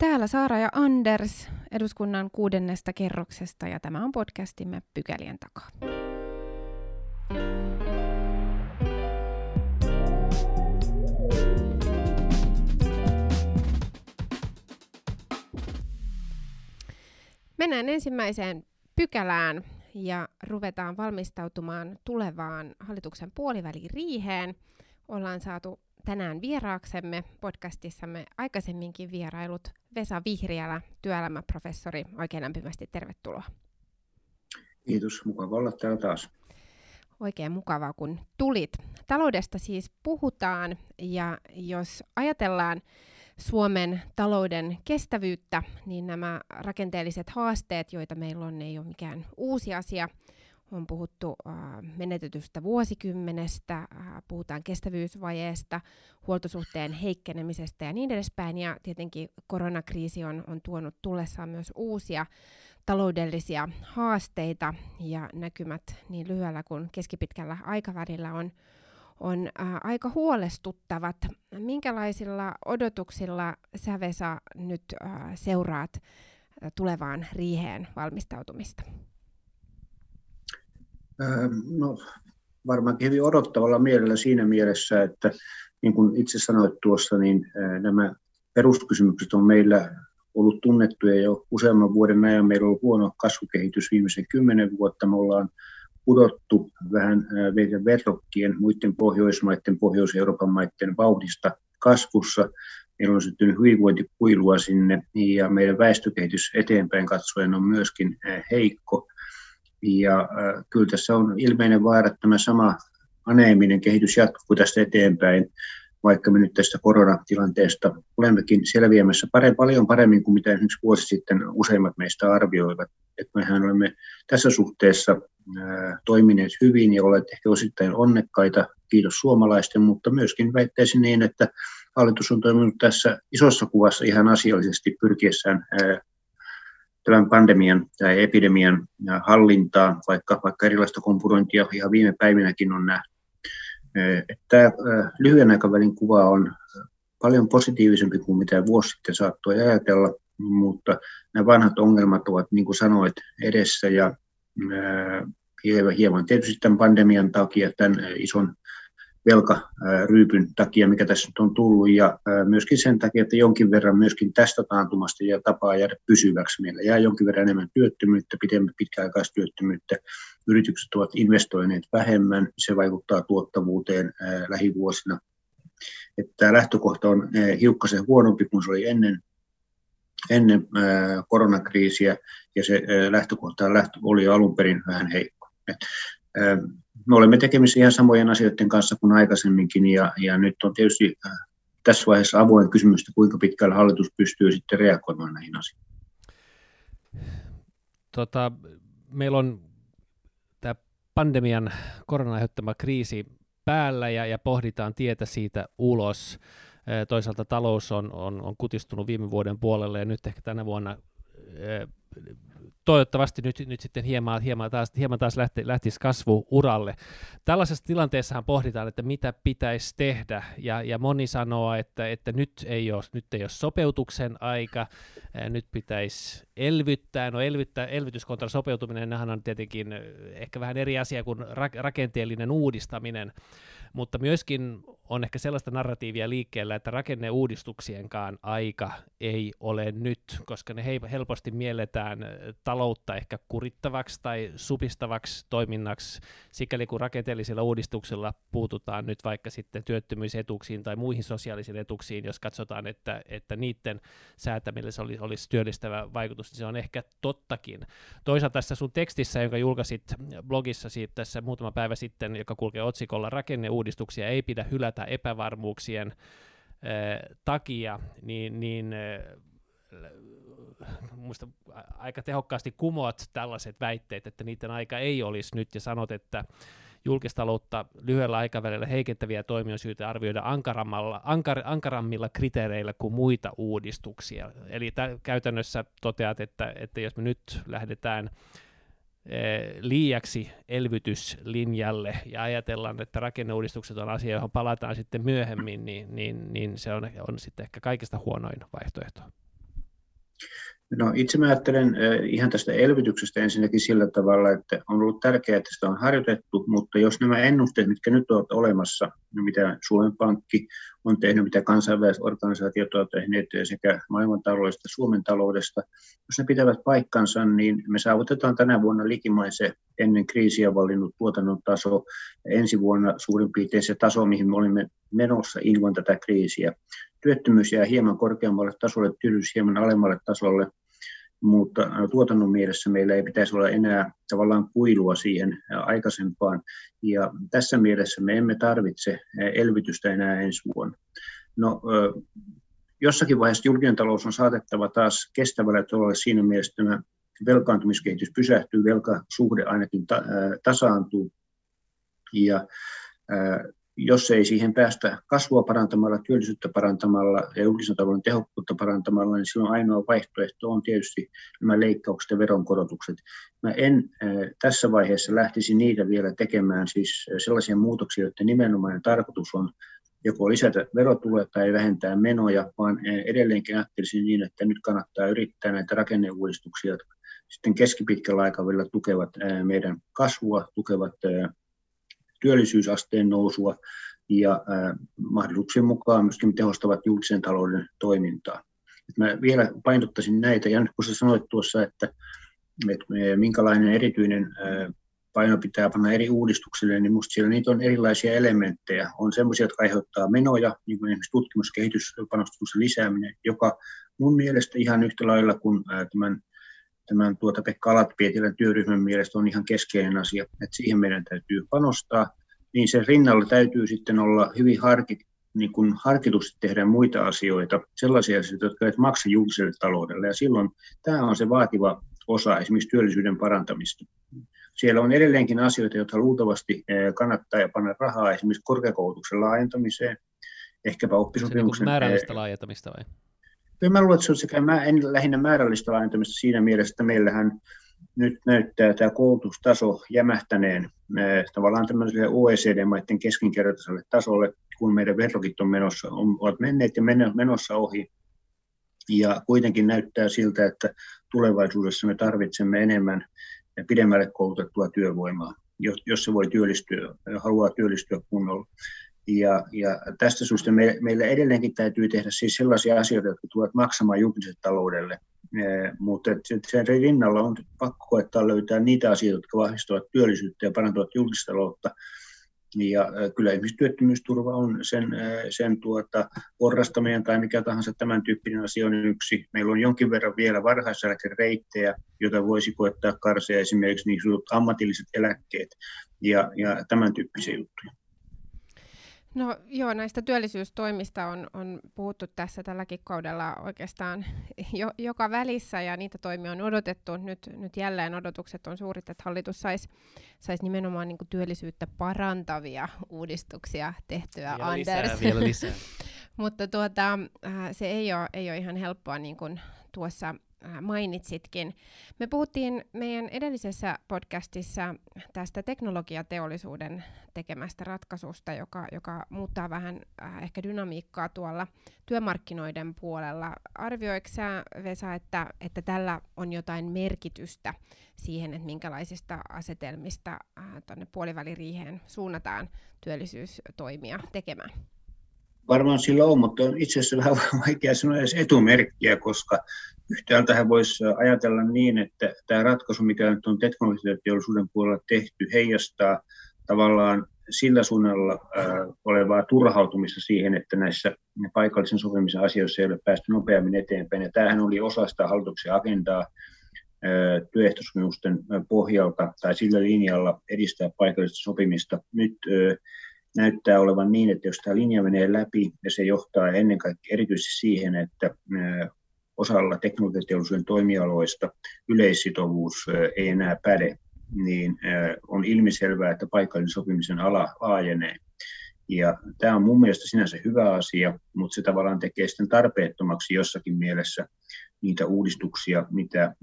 Täällä Saara ja Anders eduskunnan kuudennesta kerroksesta ja tämä on podcastimme Pykälien takaa. Mennään ensimmäiseen pykälään ja ruvetaan valmistautumaan tulevaan hallituksen puoliväliriiheen. Ollaan saatu tänään vieraaksemme podcastissamme aikaisemminkin vierailut Vesa Vihriälä, työelämäprofessori. Oikein lämpimästi tervetuloa. Kiitos, mukava olla täällä taas. Oikein mukavaa, kun tulit. Taloudesta siis puhutaan, ja jos ajatellaan Suomen talouden kestävyyttä, niin nämä rakenteelliset haasteet, joita meillä on, ei ole mikään uusi asia – on puhuttu menetetystä vuosikymmenestä, puhutaan kestävyysvajeesta, huoltosuhteen heikkenemisestä ja niin edespäin. Ja tietenkin koronakriisi on, on tuonut tullessaan myös uusia taloudellisia haasteita ja näkymät niin lyhyellä kuin keskipitkällä aikavälillä on, on äh, aika huolestuttavat. Minkälaisilla odotuksilla sä Vesa nyt äh, seuraat äh, tulevaan riiheen valmistautumista? Ähm, no, varmaankin hyvin odottavalla mielellä siinä mielessä, että niin kuin itse sanoit tuossa, niin äh, nämä peruskysymykset on meillä ollut tunnettuja jo useamman vuoden ajan. Meillä on ollut huono kasvukehitys viimeisen kymmenen vuotta. Me ollaan pudottu vähän äh, meidän verrokkien muiden Pohjoismaiden, Pohjois-Euroopan maiden vauhdista kasvussa. Meillä on syntynyt hyvinvointikuilua sinne ja meidän väestökehitys eteenpäin katsoen on myöskin heikko. Ja äh, kyllä tässä on ilmeinen vaara, että tämä sama aneeminen kehitys jatkuu tästä eteenpäin, vaikka me nyt tästä koronatilanteesta olemmekin selviämässä pare, paljon paremmin kuin mitä esimerkiksi vuosi sitten useimmat meistä arvioivat. Että mehän olemme tässä suhteessa äh, toimineet hyvin ja olleet ehkä osittain onnekkaita, kiitos suomalaisten, mutta myöskin väittäisin niin, että hallitus on toiminut tässä isossa kuvassa ihan asiallisesti pyrkiessään äh, tämän pandemian tai epidemian hallintaa, vaikka, vaikka erilaista kompurointia ihan viime päivinäkin on nähty. Tämä lyhyen aikavälin kuva on paljon positiivisempi kuin mitä vuosi sitten saattoi ajatella, mutta nämä vanhat ongelmat ovat, niin kuin sanoit, edessä ja hieman tietysti tämän pandemian takia, tämän ison velkaryypyn takia, mikä tässä nyt on tullut, ja myöskin sen takia, että jonkin verran myöskin tästä taantumasta ja tapaa jäädä pysyväksi. Meillä jää jonkin verran enemmän työttömyyttä, pidemmän pitkäaikaistyöttömyyttä, yritykset ovat investoineet vähemmän, se vaikuttaa tuottavuuteen lähivuosina. Että tämä lähtökohta on hiukkasen huonompi kuin se oli ennen, ennen koronakriisiä, ja se lähtökohta oli alun perin vähän heikko. Me olemme tekemisissä ihan samojen asioiden kanssa kuin aikaisemminkin ja, ja nyt on tietysti äh, tässä vaiheessa avoin kysymys, kuinka pitkällä hallitus pystyy sitten reagoimaan näihin asioihin. Tota, meillä on tämä pandemian korona aiheuttama kriisi päällä ja, ja pohditaan tietä siitä ulos. Toisaalta talous on, on, on kutistunut viime vuoden puolelle ja nyt ehkä tänä vuonna toivottavasti nyt, nyt sitten hieman, hieman taas, hieman taas lähti, lähtisi kasvuuralle. Tällaisessa tilanteessahan pohditaan, että mitä pitäisi tehdä, ja, ja moni sanoo, että, että nyt, ei ole, nyt ei ole sopeutuksen aika, nyt pitäisi elvyttää. No elvyttää, elvytys kontra sopeutuminen, on tietenkin ehkä vähän eri asia kuin rakenteellinen uudistaminen, mutta myöskin on ehkä sellaista narratiivia liikkeellä, että rakenneuudistuksienkaan aika ei ole nyt, koska ne helposti mielletään taloutta ehkä kurittavaksi tai supistavaksi toiminnaksi, sikäli kun rakenteellisilla uudistuksilla puututaan nyt vaikka sitten työttömyysetuuksiin tai muihin sosiaalisiin etuuksiin, jos katsotaan, että, että niiden säätämille se olisi, työllistävä vaikutus, niin se on ehkä tottakin. Toisaalta tässä sun tekstissä, jonka julkaisit blogissasi tässä muutama päivä sitten, joka kulkee otsikolla rakenneuudistuksia ei pidä hylätä epävarmuuksien äh, takia, niin, niin äh, muista aika tehokkaasti kumoat tällaiset väitteet, että niiden aika ei olisi nyt, ja sanot, että julkistaloutta lyhyellä aikavälillä heikentäviä toimia on syytä arvioida ankarammilla, ankar, ankarammilla kriteereillä kuin muita uudistuksia. Eli t- käytännössä toteat, että, että jos me nyt lähdetään Eh, liiaksi elvytyslinjalle ja ajatellaan, että rakenneuudistukset on asia, johon palataan sitten myöhemmin, niin, niin, niin se on, on sitten ehkä kaikista huonoin vaihtoehto. No itse mä ajattelen ihan tästä elvytyksestä ensinnäkin sillä tavalla, että on ollut tärkeää, että sitä on harjoitettu, mutta jos nämä ennusteet, mitkä nyt ovat olemassa, mitä Suomen Pankki on tehnyt, mitä kansainväliset organisaatiot ovat tehneet sekä maailmantaloudesta Suomen taloudesta, jos ne pitävät paikkansa, niin me saavutetaan tänä vuonna likimain se ennen kriisiä valinnut tuotannon taso, ensi vuonna suurin piirtein se taso, mihin me olimme menossa ilman tätä kriisiä. Työttömyys jää hieman korkeammalle tasolle, työllisyys hieman alemmalle tasolle, mutta tuotannon mielessä meillä ei pitäisi olla enää tavallaan kuilua siihen aikaisempaan. Ja tässä mielessä me emme tarvitse elvytystä enää ensi vuonna. No, jossakin vaiheessa julkinen talous on saatettava taas kestävällä tavalla siinä mielessä, että tämä velkaantumiskehitys pysähtyy, velkasuhde ainakin ta- tasaantuu. Ja jos ei siihen päästä kasvua parantamalla, työllisyyttä parantamalla ja julkisen talouden tehokkuutta parantamalla, niin silloin ainoa vaihtoehto on tietysti nämä leikkaukset ja veronkorotukset. Mä en äh, tässä vaiheessa lähtisi niitä vielä tekemään, siis sellaisia muutoksia, joiden nimenomaan tarkoitus on joko lisätä verotuloja tai vähentää menoja, vaan edelleenkin ajattelisin niin, että nyt kannattaa yrittää näitä rakenneuudistuksia, jotka sitten keskipitkällä aikavälillä tukevat meidän kasvua, tukevat työllisyysasteen nousua ja mahdollisuuksien mukaan myöskin tehostavat julkisen talouden toimintaa. Mä vielä painottaisin näitä, ja kun sä sanoit tuossa, että, että minkälainen erityinen paino pitää panna eri uudistuksille, niin minusta siellä niitä on erilaisia elementtejä. On sellaisia, jotka aiheuttaa menoja, niin kuin esimerkiksi tutkimus- ja kehityspanostuksen lisääminen, joka mun mielestä ihan yhtä lailla kuin tämän tämän tuota Pekka Alatpietilän työryhmän mielestä on ihan keskeinen asia, että siihen meidän täytyy panostaa, niin sen rinnalla täytyy sitten olla hyvin harkit, niin kuin harkitusti tehdä muita asioita, sellaisia asioita, jotka eivät maksa julkiselle taloudelle. Ja silloin tämä on se vaativa osa esimerkiksi työllisyyden parantamista. Siellä on edelleenkin asioita, joita luultavasti eh, kannattaa panna rahaa esimerkiksi korkeakoulutuksen laajentamiseen, ehkäpä oppisopimuksen... Se niin määrällistä laajentamista vai? Kyllä mä luulen, että se on sekä mä, en lähinnä määrällistä laajentamista siinä mielessä, että meillähän nyt näyttää tämä koulutustaso jämähtäneen tavallaan tämmöiselle OECD-maiden keskinkertaiselle tasolle, kun meidän verrokit on menossa, on, ovat menneet ja menossa ohi. Ja kuitenkin näyttää siltä, että tulevaisuudessa me tarvitsemme enemmän ja pidemmälle koulutettua työvoimaa, jos, jos se voi työllistyä, haluaa työllistyä kunnolla. Ja, ja tästä syystä me, meillä edelleenkin täytyy tehdä siis sellaisia asioita, jotka tulevat maksamaan julkiselle taloudelle. E, mutta sen rinnalla on pakko koettaa löytää niitä asioita, jotka vahvistavat työllisyyttä ja parantavat julkista taloutta. Ja kyllä esimerkiksi työttömyysturva on sen, sen tuota, porrastaminen tai mikä tahansa tämän tyyppinen asia on yksi. Meillä on jonkin verran vielä varhaiseläkereittejä, joita voisi koettaa karsia esimerkiksi niin ammatilliset eläkkeet ja, ja tämän tyyppisiä juttuja. No joo, näistä työllisyystoimista on, on puhuttu tässä tälläkin kaudella oikeastaan jo, joka välissä ja niitä toimia on odotettu. Nyt, nyt jälleen odotukset on suurit, että hallitus saisi sais nimenomaan niin työllisyyttä parantavia uudistuksia tehtyä, vielä Anders. Lisää, vielä lisää. Mutta tuota, äh, se ei ole, ei ole ihan helppoa, niin kuin tuossa mainitsitkin. Me puhuttiin meidän edellisessä podcastissa tästä teknologiateollisuuden tekemästä ratkaisusta, joka, joka muuttaa vähän äh, ehkä dynamiikkaa tuolla työmarkkinoiden puolella. Arvioiko sä, Vesa, että, että tällä on jotain merkitystä siihen, että minkälaisista asetelmista äh, tuonne puoliväliriiheen suunnataan työllisyystoimia tekemään? Varmaan sillä on, mutta on itse asiassa vähän vaikea sanoa edes etumerkkiä, koska Yhtäältä voisi ajatella niin, että tämä ratkaisu, mikä nyt on teknologiateollisuuden puolella tehty, heijastaa tavallaan sillä suunnalla äh, olevaa turhautumista siihen, että näissä paikallisen sopimisen asioissa ei ole päästy nopeammin eteenpäin. Ja tämähän oli osa sitä hallituksen agendaa äh, työehtosopimusten pohjalta tai sillä linjalla edistää paikallista sopimista. Nyt äh, näyttää olevan niin, että jos tämä linja menee läpi ja se johtaa ennen kaikkea erityisesti siihen, että osalla teknologiateollisuuden toimialoista yleissitovuus ei enää päde, niin on ilmiselvää, että paikallinen sopimisen ala laajenee. Ja tämä on mun mielestä sinänsä hyvä asia, mutta se tavallaan tekee sitten tarpeettomaksi jossakin mielessä niitä uudistuksia, mitä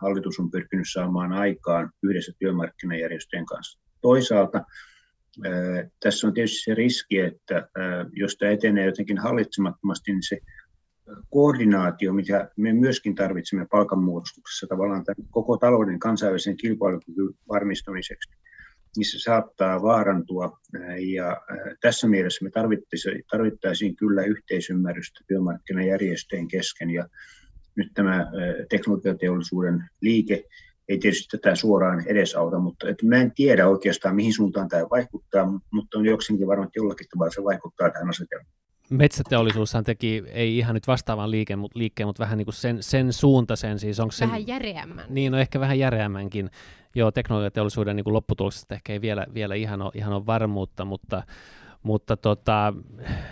hallitus on pyrkinyt saamaan aikaan yhdessä työmarkkinajärjestöjen kanssa. Toisaalta tässä on tietysti se riski, että jos tämä etenee jotenkin hallitsemattomasti, niin se koordinaatio, mitä me myöskin tarvitsemme palkanmuodostuksessa tavallaan tämän koko talouden kansainvälisen kilpailukyvyn varmistamiseksi, niin se saattaa vaarantua. Ja tässä mielessä me tarvittaisiin, kyllä yhteisymmärrystä työmarkkinajärjestöjen kesken. Ja nyt tämä teknologiateollisuuden liike ei tietysti tätä suoraan edesauta, mutta että mä en tiedä oikeastaan, mihin suuntaan tämä vaikuttaa, mutta on jokseenkin varmasti jollakin tavalla se vaikuttaa tähän asetelmaan metsäteollisuushan teki, ei ihan nyt vastaavan liike, mutta, liikkeen, mutta vähän niin kuin sen, sen suuntaisen. Siis onko sen, vähän järeämmän. Niin, no ehkä vähän järeämmänkin. Joo, teknologiateollisuuden niin kuin lopputuloksesta ehkä ei vielä, vielä ihan, ole, ihan ole varmuutta, mutta, mutta tota,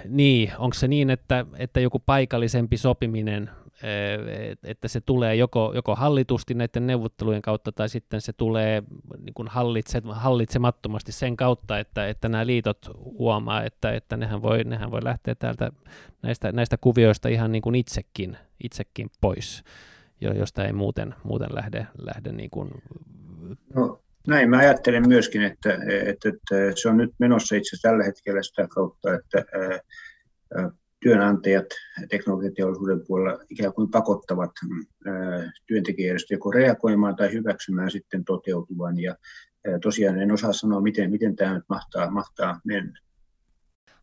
niin, onko se niin, että, että joku paikallisempi sopiminen että se tulee joko, joko hallitusti näiden neuvottelujen kautta tai sitten se tulee niin kuin hallitse, hallitsemattomasti sen kautta, että, että nämä liitot huomaa, että, että nehän, voi, nehän voi lähteä täältä näistä, näistä kuvioista ihan niin kuin itsekin, itsekin pois, josta ei muuten, muuten lähde, lähde niin kuin... No, näin mä ajattelen myöskin, että, että, että se on nyt menossa itse tällä hetkellä sitä kautta, että työnantajat teknologiateollisuuden puolella ikään kuin pakottavat työntekijäjärjestöjä reagoimaan tai hyväksymään sitten toteutuvan. Ja tosiaan en osaa sanoa, miten, miten tämä nyt mahtaa, mahtaa mennä.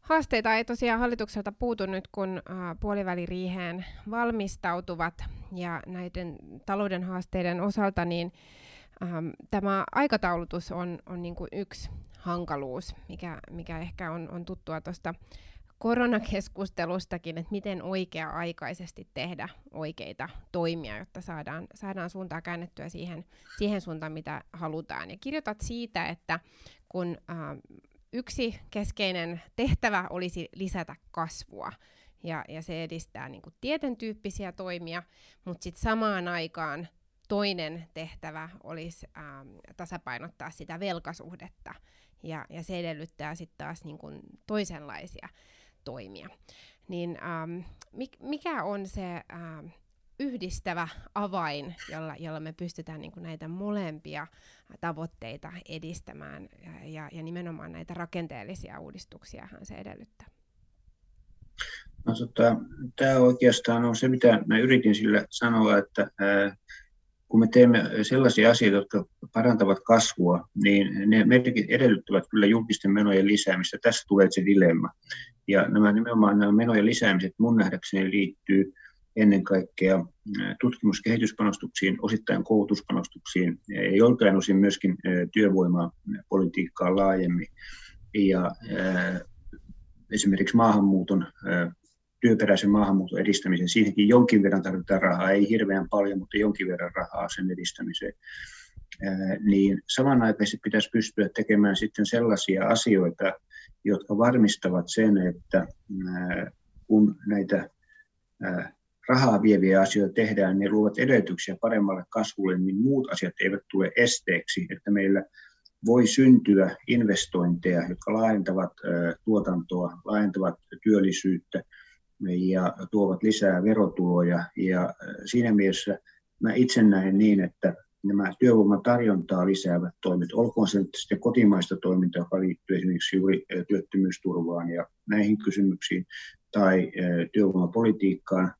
Haasteita ei tosiaan hallitukselta puutu nyt, kun puoliväliriiheen valmistautuvat ja näiden talouden haasteiden osalta, niin tämä aikataulutus on, on niin kuin yksi hankaluus, mikä, mikä ehkä on, on tuttua tuosta koronakeskustelustakin, että miten oikea-aikaisesti tehdä oikeita toimia, jotta saadaan, saadaan suuntaa käännettyä siihen, siihen suuntaan, mitä halutaan. Ja kirjoitat siitä, että kun äh, yksi keskeinen tehtävä olisi lisätä kasvua, ja, ja se edistää niin kuin tietyn tyyppisiä toimia, mutta sitten samaan aikaan toinen tehtävä olisi ähm, tasapainottaa sitä velkasuhdetta, ja, ja se edellyttää sitten taas niin kuin toisenlaisia toimia. Niin ähm, mikä on se ähm, yhdistävä avain, jolla, jolla me pystytään niin kuin näitä molempia tavoitteita edistämään ja, ja, ja nimenomaan näitä rakenteellisia uudistuksia se edellyttää? No, tota, tämä oikeastaan on se, mitä mä yritin sillä sanoa, että ää, kun me teemme sellaisia asioita, jotka parantavat kasvua, niin ne edellyttävät kyllä julkisten menojen lisäämistä. Tässä tulee se dilemma. Ja nämä nimenomaan nämä menojen lisäämiset mun nähdäkseni liittyy ennen kaikkea tutkimus- ja kehityspanostuksiin, osittain koulutuspanostuksiin ja joltain osin myöskin työvoimapolitiikkaan laajemmin. Ja esimerkiksi maahanmuuton, työperäisen maahanmuuton edistämiseen, siihenkin jonkin verran tarvitaan rahaa, ei hirveän paljon, mutta jonkin verran rahaa sen edistämiseen. Niin samanaikaisesti pitäisi pystyä tekemään sitten sellaisia asioita, jotka varmistavat sen, että kun näitä rahaa vieviä asioita tehdään, ne luovat edellytyksiä paremmalle kasvulle, niin muut asiat eivät tule esteeksi, että meillä voi syntyä investointeja, jotka laajentavat tuotantoa, laajentavat työllisyyttä ja tuovat lisää verotuloja. Ja siinä mielessä mä itse näen niin, että nämä työvoiman tarjontaa lisäävät toimet, olkoon se sitten kotimaista toimintaa, joka liittyy esimerkiksi juuri työttömyysturvaan ja näihin kysymyksiin, tai työvoimapolitiikkaan,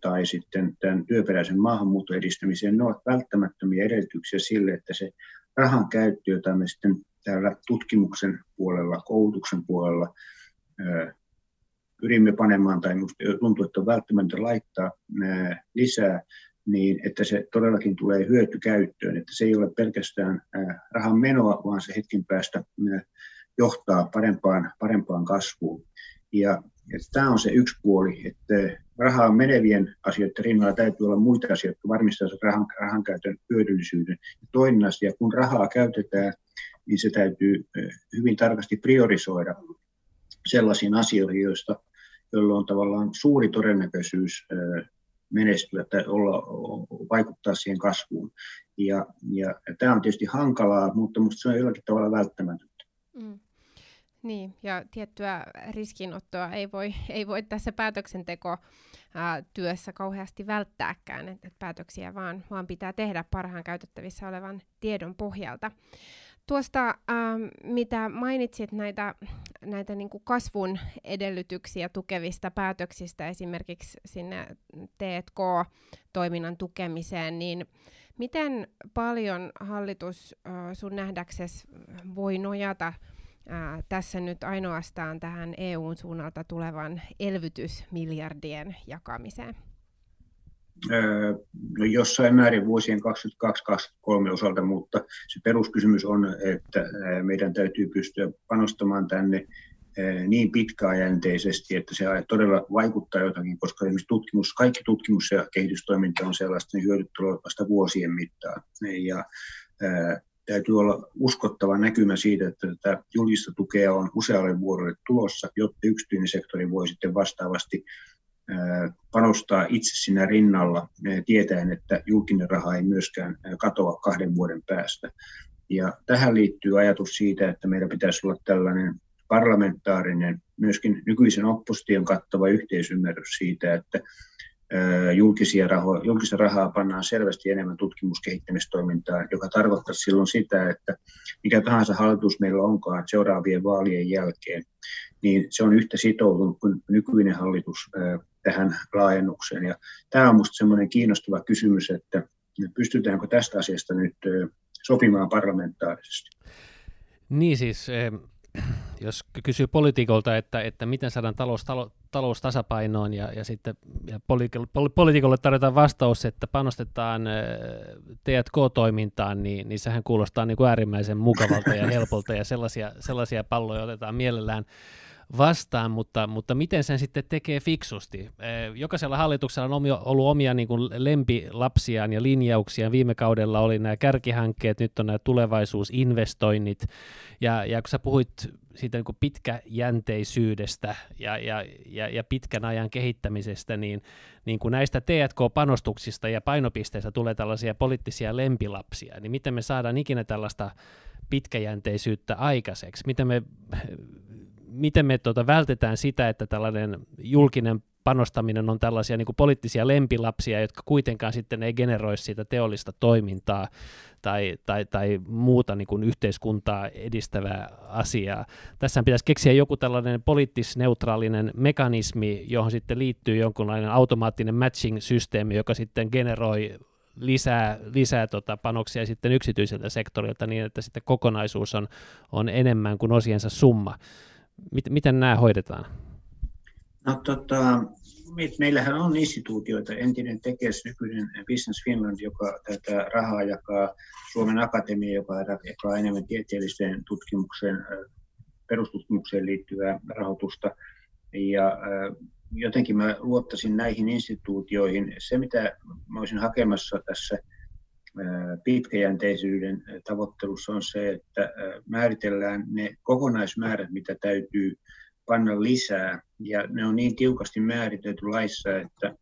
tai sitten tämän työperäisen maahanmuuton edistämiseen, ne ovat välttämättömiä edellytyksiä sille, että se rahan käyttö, jota me sitten täällä tutkimuksen puolella, koulutuksen puolella pyrimme panemaan, tai tuntuu, että on välttämätöntä laittaa lisää, niin että se todellakin tulee hyötykäyttöön, että se ei ole pelkästään rahan menoa, vaan se hetken päästä johtaa parempaan, parempaan kasvuun. Ja että tämä on se yksi puoli, että rahaa menevien asioiden rinnalla täytyy olla muita asioita, jotka varmistavat rahan, rahan käytön hyödyllisyyden. Ja toinen asia, kun rahaa käytetään, niin se täytyy hyvin tarkasti priorisoida sellaisiin asioihin, joista, joilla on tavallaan suuri todennäköisyys menestyä tai olla, vaikuttaa siihen kasvuun. Ja, ja, ja tämä on tietysti hankalaa, mutta minusta se on jollakin tavalla välttämätöntä. Mm. Niin, ja tiettyä riskinottoa ei voi, ei voi tässä päätöksenteko työssä kauheasti välttääkään, että päätöksiä vaan, vaan pitää tehdä parhaan käytettävissä olevan tiedon pohjalta. Tuosta, mitä mainitsit näitä, näitä niin kuin kasvun edellytyksiä tukevista päätöksistä esimerkiksi sinne T&K-toiminnan tukemiseen, niin miten paljon hallitus äh, sun nähdäksesi voi nojata äh, tässä nyt ainoastaan tähän EUn suunnalta tulevan elvytysmiljardien jakamiseen? No jossain määrin vuosien 2022-2023 osalta, mutta se peruskysymys on, että meidän täytyy pystyä panostamaan tänne niin pitkäjänteisesti, että se todella vaikuttaa jotakin, koska esimerkiksi tutkimus, kaikki tutkimus- ja kehitystoiminta on sellaista, niin hyödyt tulevat vasta vuosien mittaan. Ja ää, täytyy olla uskottava näkymä siitä, että tätä julkista tukea on usealle vuodelle tulossa, jotta yksityinen sektori voi sitten vastaavasti panostaa itse siinä rinnalla tietäen, että julkinen raha ei myöskään katoa kahden vuoden päästä. Ja tähän liittyy ajatus siitä, että meillä pitäisi olla tällainen parlamentaarinen, myöskin nykyisen opposition kattava yhteisymmärrys siitä, että julkisia rahoja, julkista rahaa pannaan selvästi enemmän tutkimuskehittämistoimintaan, joka tarkoittaa silloin sitä, että mikä tahansa hallitus meillä onkaan seuraavien vaalien jälkeen, niin se on yhtä sitoutunut kuin nykyinen hallitus tähän laajennukseen. Ja tämä on minusta semmoinen kiinnostava kysymys, että pystytäänkö tästä asiasta nyt sopimaan parlamentaarisesti. Niin siis, jos kysyy poliitikolta, että, että miten saadaan talous, talo, talous tasapainoon ja, ja sitten ja poliitikolle tarjotaan vastaus, että panostetaan T&K-toimintaan, niin, niin sehän kuulostaa niin kuin äärimmäisen mukavalta ja helpolta ja sellaisia, sellaisia palloja otetaan mielellään vastaan, mutta, mutta miten sen sitten tekee fiksusti? Jokaisella hallituksella on ollut omia niin kuin lempilapsiaan ja linjauksia. Viime kaudella oli nämä kärkihankkeet, nyt on nämä tulevaisuusinvestoinnit. Ja, ja kun sä puhuit siitä niin kuin pitkäjänteisyydestä ja, ja, ja, ja pitkän ajan kehittämisestä, niin, niin kun näistä T&K-panostuksista ja painopisteistä tulee tällaisia poliittisia lempilapsia, niin miten me saadaan ikinä tällaista pitkäjänteisyyttä aikaiseksi? Miten me miten me tuota vältetään sitä, että tällainen julkinen panostaminen on tällaisia niin poliittisia lempilapsia, jotka kuitenkaan sitten ei generoi siitä teollista toimintaa tai, tai, tai muuta niin yhteiskuntaa edistävää asiaa. Tässä pitäisi keksiä joku tällainen poliittisneutraalinen mekanismi, johon sitten liittyy jonkunlainen automaattinen matching-systeemi, joka sitten generoi lisää, lisää tota panoksia sitten yksityiseltä sektorilta niin, että sitten kokonaisuus on, on enemmän kuin osiensa summa. Miten, miten nämä hoidetaan? No, tota, meillähän on instituutioita, entinen Tekes, nykyinen Business Finland, joka tätä rahaa jakaa, Suomen Akatemia, joka jakaa enemmän tieteelliseen tutkimukseen, perustutkimukseen liittyvää rahoitusta. Ja jotenkin mä luottaisin näihin instituutioihin. Se, mitä mä olisin hakemassa tässä pitkäjänteisyyden tavoittelussa on se, että määritellään ne kokonaismäärät, mitä täytyy panna lisää, ja ne on niin tiukasti määritelty laissa, että,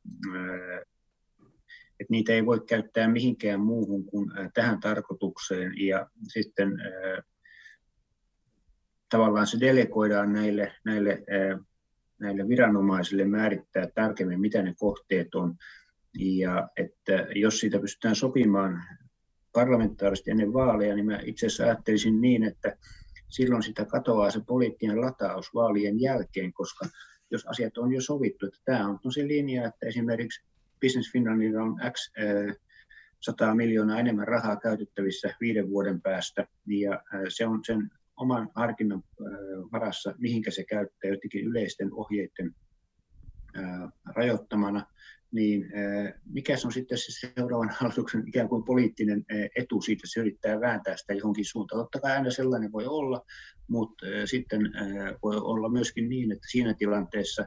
että niitä ei voi käyttää mihinkään muuhun kuin tähän tarkoitukseen, ja sitten tavallaan se delegoidaan näille, näille, näille viranomaisille määrittää tarkemmin, mitä ne kohteet on, ja että jos siitä pystytään sopimaan parlamentaarisesti ennen vaaleja, niin mä itse asiassa ajattelisin niin, että silloin sitä katoaa se poliittinen lataus vaalien jälkeen, koska jos asiat on jo sovittu, että tämä on se linja, että esimerkiksi Business Finlandilla on X 100 miljoonaa enemmän rahaa käytettävissä viiden vuoden päästä, ja se on sen oman harkinnan varassa, mihinkä se käyttää jotenkin yleisten ohjeiden rajoittamana, niin mikä on sitten se seuraavan hallituksen ikään kuin poliittinen etu siitä, että se yrittää vääntää sitä johonkin suuntaan. Totta kai aina sellainen voi olla, mutta sitten voi olla myöskin niin, että siinä tilanteessa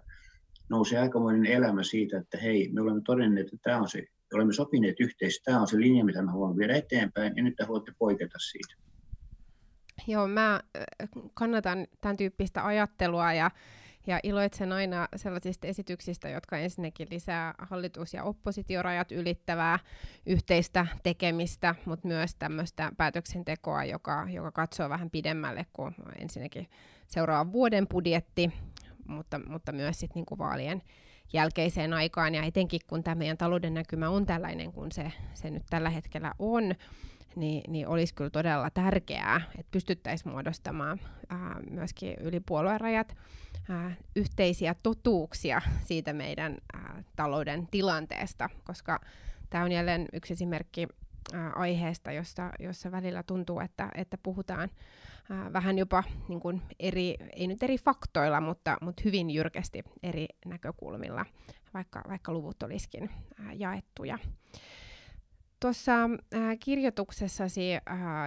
nousee aikamoinen elämä siitä, että hei, me olemme todenneet, että tämä on se, olemme sopineet yhteisesti, tämä on se linja, mitä me haluamme viedä eteenpäin, ja nyt te voitte poiketa siitä. Joo, mä kannatan tämän tyyppistä ajattelua, ja ja iloitsen aina sellaisista esityksistä, jotka ensinnäkin lisää hallitus- ja oppositiorajat ylittävää yhteistä tekemistä, mutta myös tämmöistä päätöksentekoa, joka, joka katsoo vähän pidemmälle kuin ensinnäkin seuraavan vuoden budjetti, mutta, mutta myös sit niinku vaalien jälkeiseen aikaan, ja etenkin kun tämä meidän talouden näkymä on tällainen kuin se, se nyt tällä hetkellä on, niin, niin olisi kyllä todella tärkeää, että pystyttäisiin muodostamaan ää, myöskin yli puoluerajat yhteisiä totuuksia siitä meidän talouden tilanteesta, koska tämä on jälleen yksi esimerkki aiheesta, jossa, jossa välillä tuntuu, että, että puhutaan vähän jopa niin kuin eri, ei nyt eri faktoilla, mutta, mutta hyvin jyrkästi eri näkökulmilla, vaikka, vaikka luvut olisikin jaettuja. Tuossa äh, kirjoituksessasi äh,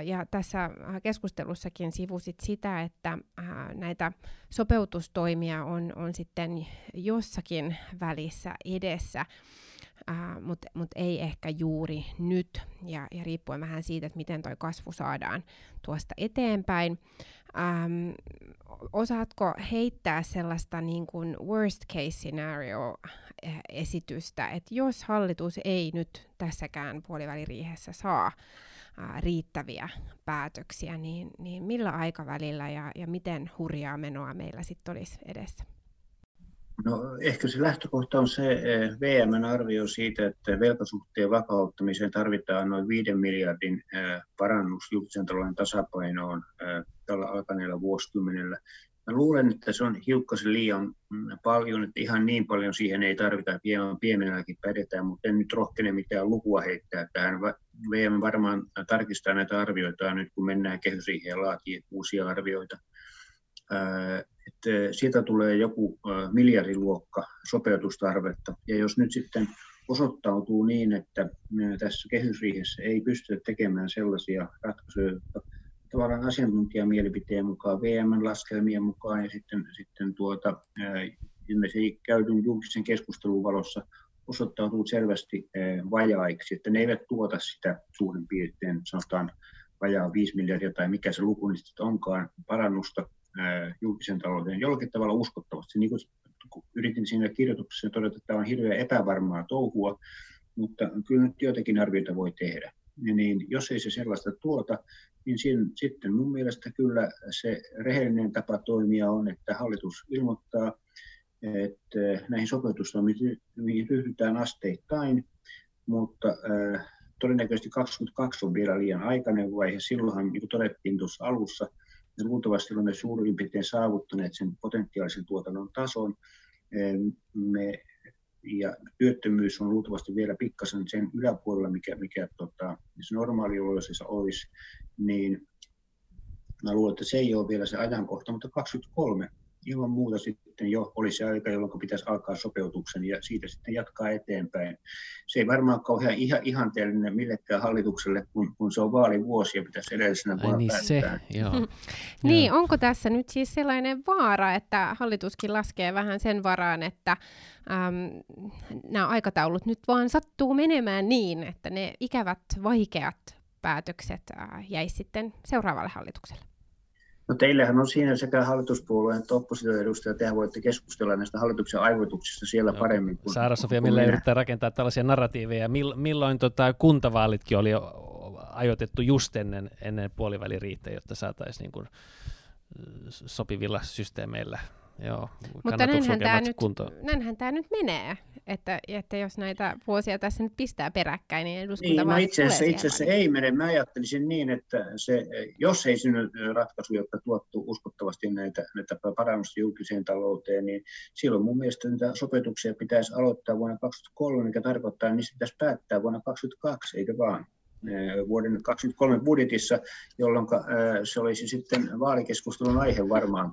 ja tässä äh, keskustelussakin sivusit sitä, että äh, näitä sopeutustoimia on, on sitten jossakin välissä edessä, äh, mutta mut ei ehkä juuri nyt, ja, ja riippuen vähän siitä, että miten tuo kasvu saadaan tuosta eteenpäin. Ähm, osaatko heittää sellaista niin kuin worst case scenario eh, esitystä, että jos hallitus ei nyt tässäkään puoliväliriihessä saa ää, riittäviä päätöksiä, niin, niin millä aikavälillä ja, ja miten hurjaa menoa meillä sitten olisi edessä? No ehkä se lähtökohta on se eh, VMn arvio siitä, että velkasuhteen vakauttamiseen tarvitaan noin 5 miljardin eh, parannus julkisen talouden tasapainoon tällä alkaneella vuosikymmenellä. Mä luulen, että se on hiukkasen liian paljon, että ihan niin paljon siihen ei tarvita, hieman pienelläkin pärjätään, mutta en nyt rohkene mitään lukua heittää tähän. VM varmaan tarkistaa näitä arvioita nyt, kun mennään kehysriiheen ja laatii uusia arvioita. Että siitä tulee joku miljardiluokka sopeutustarvetta, ja jos nyt sitten osoittautuu niin, että tässä kehysriihessä ei pystytä tekemään sellaisia ratkaisuja, tavallaan asiantuntijamielipiteen mukaan, VM-laskelmien mukaan ja sitten, sitten tuota, ilmeisesti käytyn julkisen keskustelun valossa osoittautuu selvästi vajaiksi, että ne eivät tuota sitä suurin piirtein, sanotaan vajaa 5 miljardia tai mikä se luku niistä onkaan, parannusta julkisen talouden jollakin tavalla uskottavasti. Niin kuin yritin siinä kirjoituksessa todeta, että tämä on hirveän epävarmaa touhua, mutta kyllä nyt joitakin arvioita voi tehdä. Niin jos ei se sellaista tuota, niin siinä, sitten mun mielestä kyllä se rehellinen tapa toimia on, että hallitus ilmoittaa, että näihin sopeutustoimiin ryhdytään asteittain, mutta äh, todennäköisesti 22 on vielä liian aikainen vaihe. Silloinhan, niin kuin todettiin tuossa alussa, me luultavasti olemme suurin piirtein saavuttaneet sen potentiaalisen tuotannon tason. Me ja työttömyys on luultavasti vielä pikkasen sen yläpuolella, mikä, mikä tota, normaalioloisissa olisi, niin mä luulen, että se ei ole vielä se ajankohta, mutta 23 ilman muuta sitten jo olisi se aika, jolloin pitäisi alkaa sopeutuksen ja siitä sitten jatkaa eteenpäin. Se ei varmaan ole kauhean ihan, ihanteellinen millekään hallitukselle, kun, kun se on vaalivuosi ja pitäisi edellisenä vuonna niin päättää. Se, joo. niin, onko tässä nyt siis sellainen vaara, että hallituskin laskee vähän sen varaan, että äm, nämä aikataulut nyt vaan sattuu menemään niin, että ne ikävät, vaikeat päätökset äh, jäisi sitten seuraavalle hallitukselle? No teillähän on siinä sekä hallituspuolueen että oppositioedustajat, tehän voitte keskustella näistä hallituksen aivoituksista siellä no, paremmin. Kuin, Saara Sofia, millä yrittää rakentaa tällaisia narratiiveja. Milloin tota, kuntavaalitkin oli ajoitettu just ennen, ennen puoliväliriittä, jotta saataisiin niin kuin, sopivilla systeemeillä Joo, Mutta näinhän tämä, nyt, näinhän tämä nyt menee, että, että jos näitä vuosia tässä nyt pistää peräkkäin, niin eduskunta niin, no itse asiassa, itse asiassa ei mene. Mä ajattelisin niin, että se, jos ei synny ratkaisu, joka tuottuu uskottavasti näitä, näitä parannusta julkiseen talouteen, niin silloin mun mielestä näitä sopetuksia pitäisi aloittaa vuonna 2023, mikä tarkoittaa, että niistä pitäisi päättää vuonna 2022, eikö vaan? Vuoden 2023 budjetissa, jolloin se olisi sitten vaalikeskustelun aihe varmaan.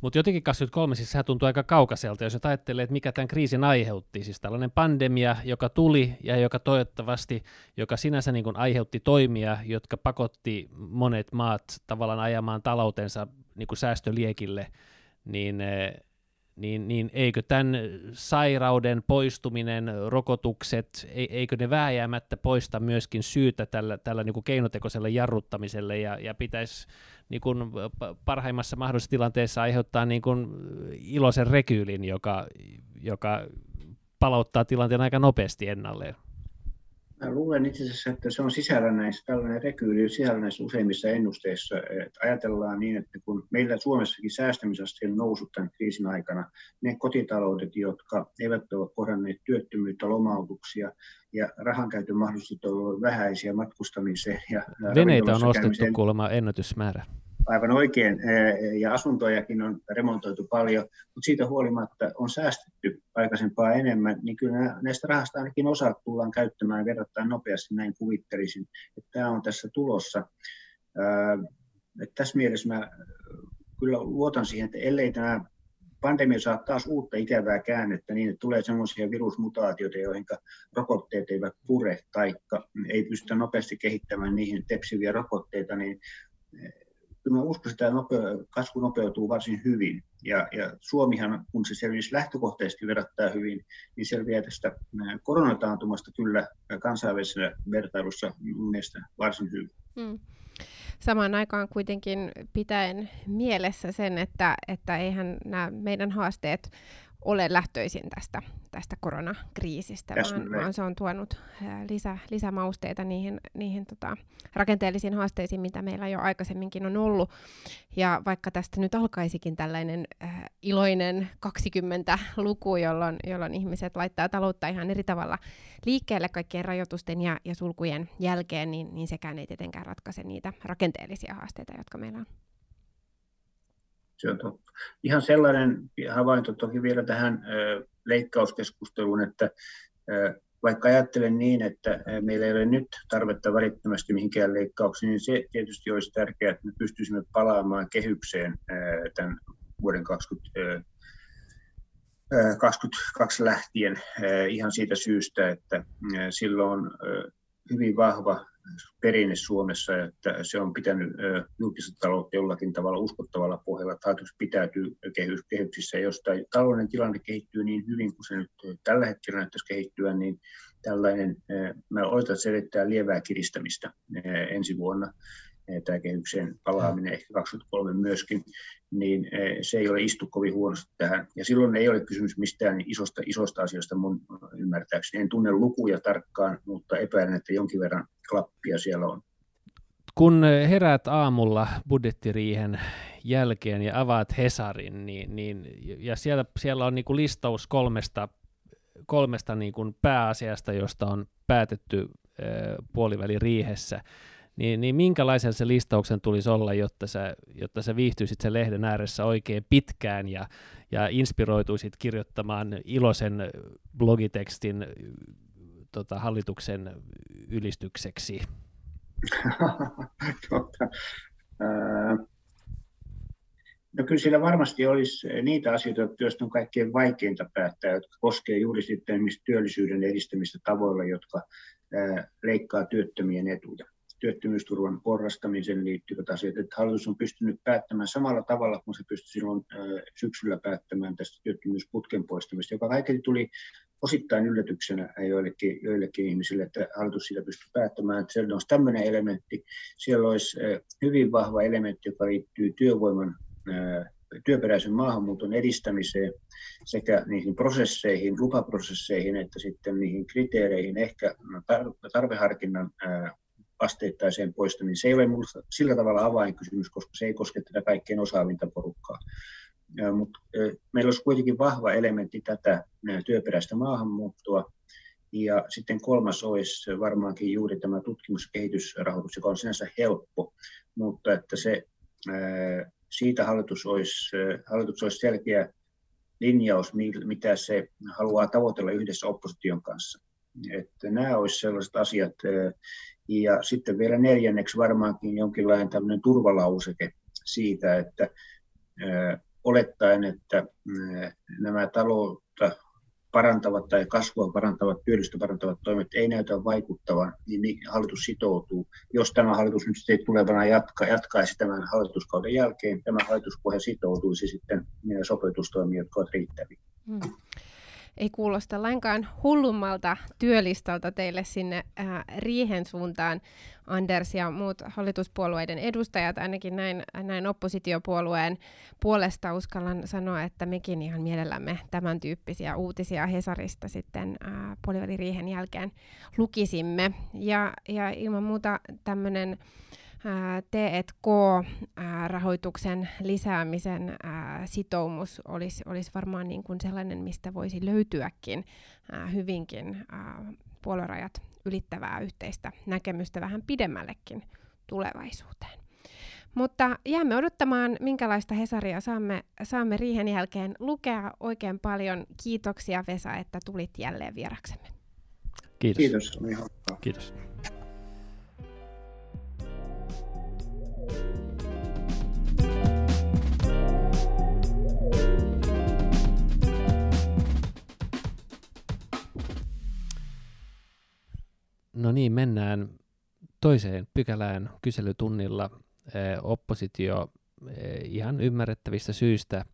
Mutta jotenkin 2023 siis sehän tuntuu aika kaukaiselta, jos ajattelee, että mikä tämän kriisin aiheutti. Siis tällainen pandemia, joka tuli ja joka toivottavasti, joka sinänsä niin kuin aiheutti toimia, jotka pakotti monet maat tavallaan ajamaan taloutensa niin kuin säästöliekille, niin niin, niin eikö tämän sairauden poistuminen, rokotukset, eikö ne vääjäämättä poista myöskin syytä tällä, tällä niin kuin keinotekoiselle jarruttamiselle ja, ja pitäisi niin kuin parhaimmassa mahdollisessa tilanteessa aiheuttaa niin kuin iloisen rekyylin, joka, joka palauttaa tilanteen aika nopeasti ennalleen? Mä luulen itse asiassa, että se on sisällä näissä, tällainen rekyyli sisällä näissä useimmissa ennusteissa. Että ajatellaan niin, että kun meillä Suomessakin säästämisaste on noussut tämän kriisin aikana, ne kotitaloudet, jotka eivät ole kohdanneet työttömyyttä, lomautuksia ja rahankäytön mahdollisuudet ovat vähäisiä matkustamiseen. Ja Veneitä on ostettu kuulemma ennätysmäärä aivan oikein, ja asuntojakin on remontoitu paljon, mutta siitä huolimatta on säästetty aikaisempaa enemmän, niin kyllä näistä rahasta ainakin osa tullaan käyttämään verrattain nopeasti, näin kuvittelisin, että tämä on tässä tulossa. Että tässä mielessä mä kyllä luotan siihen, että ellei tämä pandemia saa taas uutta ikävää käännettä niin, että tulee sellaisia virusmutaatioita, joihin rokotteet eivät pure tai ei pystytä nopeasti kehittämään niihin tepsiviä rokotteita, niin kyllä mä uskon, että tämä kasvu nopeutuu varsin hyvin. Ja, ja Suomihan, kun se selvisi lähtökohtaisesti verrattaa hyvin, niin selviää tästä koronataantumasta kyllä kansainvälisessä vertailussa mielestä varsin hyvin. Hmm. Samaan aikaan kuitenkin pitäen mielessä sen, että, että eihän nämä meidän haasteet ole lähtöisin tästä, tästä koronakriisistä, vaan, vaan se on tuonut lisä, lisämausteita niihin, niihin tota, rakenteellisiin haasteisiin, mitä meillä jo aikaisemminkin on ollut. Ja vaikka tästä nyt alkaisikin tällainen äh, iloinen 20-luku, jolloin, jolloin ihmiset laittaa taloutta ihan eri tavalla liikkeelle kaikkien rajoitusten ja, ja sulkujen jälkeen, niin, niin sekään ei tietenkään ratkaise niitä rakenteellisia haasteita, jotka meillä on. Se on totta. Ihan sellainen havainto toki vielä tähän leikkauskeskusteluun, että vaikka ajattelen niin, että meillä ei ole nyt tarvetta välittömästi mihinkään leikkauksiin, niin se tietysti olisi tärkeää, että me pystyisimme palaamaan kehykseen tämän vuoden 20, 2022 lähtien ihan siitä syystä, että silloin hyvin vahva perinne Suomessa, että se on pitänyt julkista taloutta jollakin tavalla uskottavalla pohjalla, että hallitus pitäytyy kehyksissä. Jos tämä talouden tilanne kehittyy niin hyvin kuin se nyt tällä hetkellä näyttäisi kehittyä, niin tällainen, mä oletan, että se edettää lievää kiristämistä ensi vuonna. Tämä kehykseen palaaminen, ehkä 2023 myöskin, niin se ei ole istu kovin huonosti tähän. Ja silloin ei ole kysymys mistään isosta, isosta asiasta mun ymmärtääkseni. En tunne lukuja tarkkaan, mutta epäilen, että jonkin verran klappia siellä on. Kun heräät aamulla budjettiriihen jälkeen ja avaat Hesarin, niin, niin, ja siellä, siellä on niin kuin listaus kolmesta, kolmesta niin kuin pääasiasta, josta on päätetty äh, puoliväliriihessä, niin, niin minkälaisen se listauksen tulisi olla, jotta sä, jotta sä viihtyisit sen lehden ääressä oikein pitkään ja, ja inspiroituisit kirjoittamaan iloisen blogitekstin tota, hallituksen ylistykseksi? Totta. No kyllä siellä varmasti olisi niitä asioita, joista on kaikkein vaikeinta päättää, jotka koskee juuri sitten työllisyyden edistämistä tavoilla, jotka leikkaa työttömien etuja työttömyysturvan porrastamiseen liittyvät asiat, että hallitus on pystynyt päättämään samalla tavalla kuin se pystyi silloin syksyllä päättämään tästä työttömyysputken poistamista, joka kaiketi tuli osittain yllätyksenä joillekin, joillekin ihmisille, että hallitus siitä pystyy päättämään, että siellä olisi tämmöinen elementti. Siellä olisi hyvin vahva elementti, joka liittyy työvoiman työperäisen maahanmuuton edistämiseen sekä niihin prosesseihin, lupaprosesseihin, että sitten niihin kriteereihin, ehkä tarveharkinnan asteittaiseen poistamiseen. Se ei ole minusta sillä tavalla avainkysymys, koska se ei koske tätä kaikkein osaavinta porukkaa. Mutta meillä olisi kuitenkin vahva elementti tätä työperäistä maahanmuuttoa. Ja sitten kolmas olisi varmaankin juuri tämä tutkimus- ja kehitysrahoitus, joka on sinänsä helppo, mutta että se, siitä hallitus olisi, hallitus olisi selkeä linjaus, mitä se haluaa tavoitella yhdessä opposition kanssa. Että nämä olisivat sellaiset asiat, ja sitten vielä neljänneksi varmaankin jonkinlainen tämmöinen turvalauseke siitä, että olettaen, että nämä taloutta parantavat tai kasvua parantavat, työllisyyttä parantavat toimet ei näytä vaikuttavan, niin hallitus sitoutuu. Jos tämä hallitus nyt sitten tulevana jatka, jatkaisi tämän hallituskauden jälkeen, tämä hallituspohja sitoutuisi sitten sopeutustoimiin, jotka ovat riittäviä. Hmm. Ei kuulosta lainkaan hullummalta työlistalta teille sinne ää, riihen suuntaan. Anders ja muut hallituspuolueiden edustajat, ainakin näin, näin oppositiopuolueen puolesta uskallan sanoa, että mekin ihan mielellämme tämän tyyppisiä uutisia Hesarista sitten ää, puoliväliriihen jälkeen lukisimme. Ja, ja ilman muuta tämmöinen T&K-rahoituksen lisäämisen sitoumus olisi, olisi varmaan niin kuin sellainen, mistä voisi löytyäkin hyvinkin puoluerajat ylittävää yhteistä näkemystä vähän pidemmällekin tulevaisuuteen. Mutta jäämme odottamaan, minkälaista Hesaria saamme, saamme riihen jälkeen lukea. Oikein paljon kiitoksia Vesa, että tulit jälleen vieraksemme. Kiitos. Kiitos. Kiitos. No niin, mennään toiseen pykälään kyselytunnilla. Oppositio ihan ymmärrettävistä syistä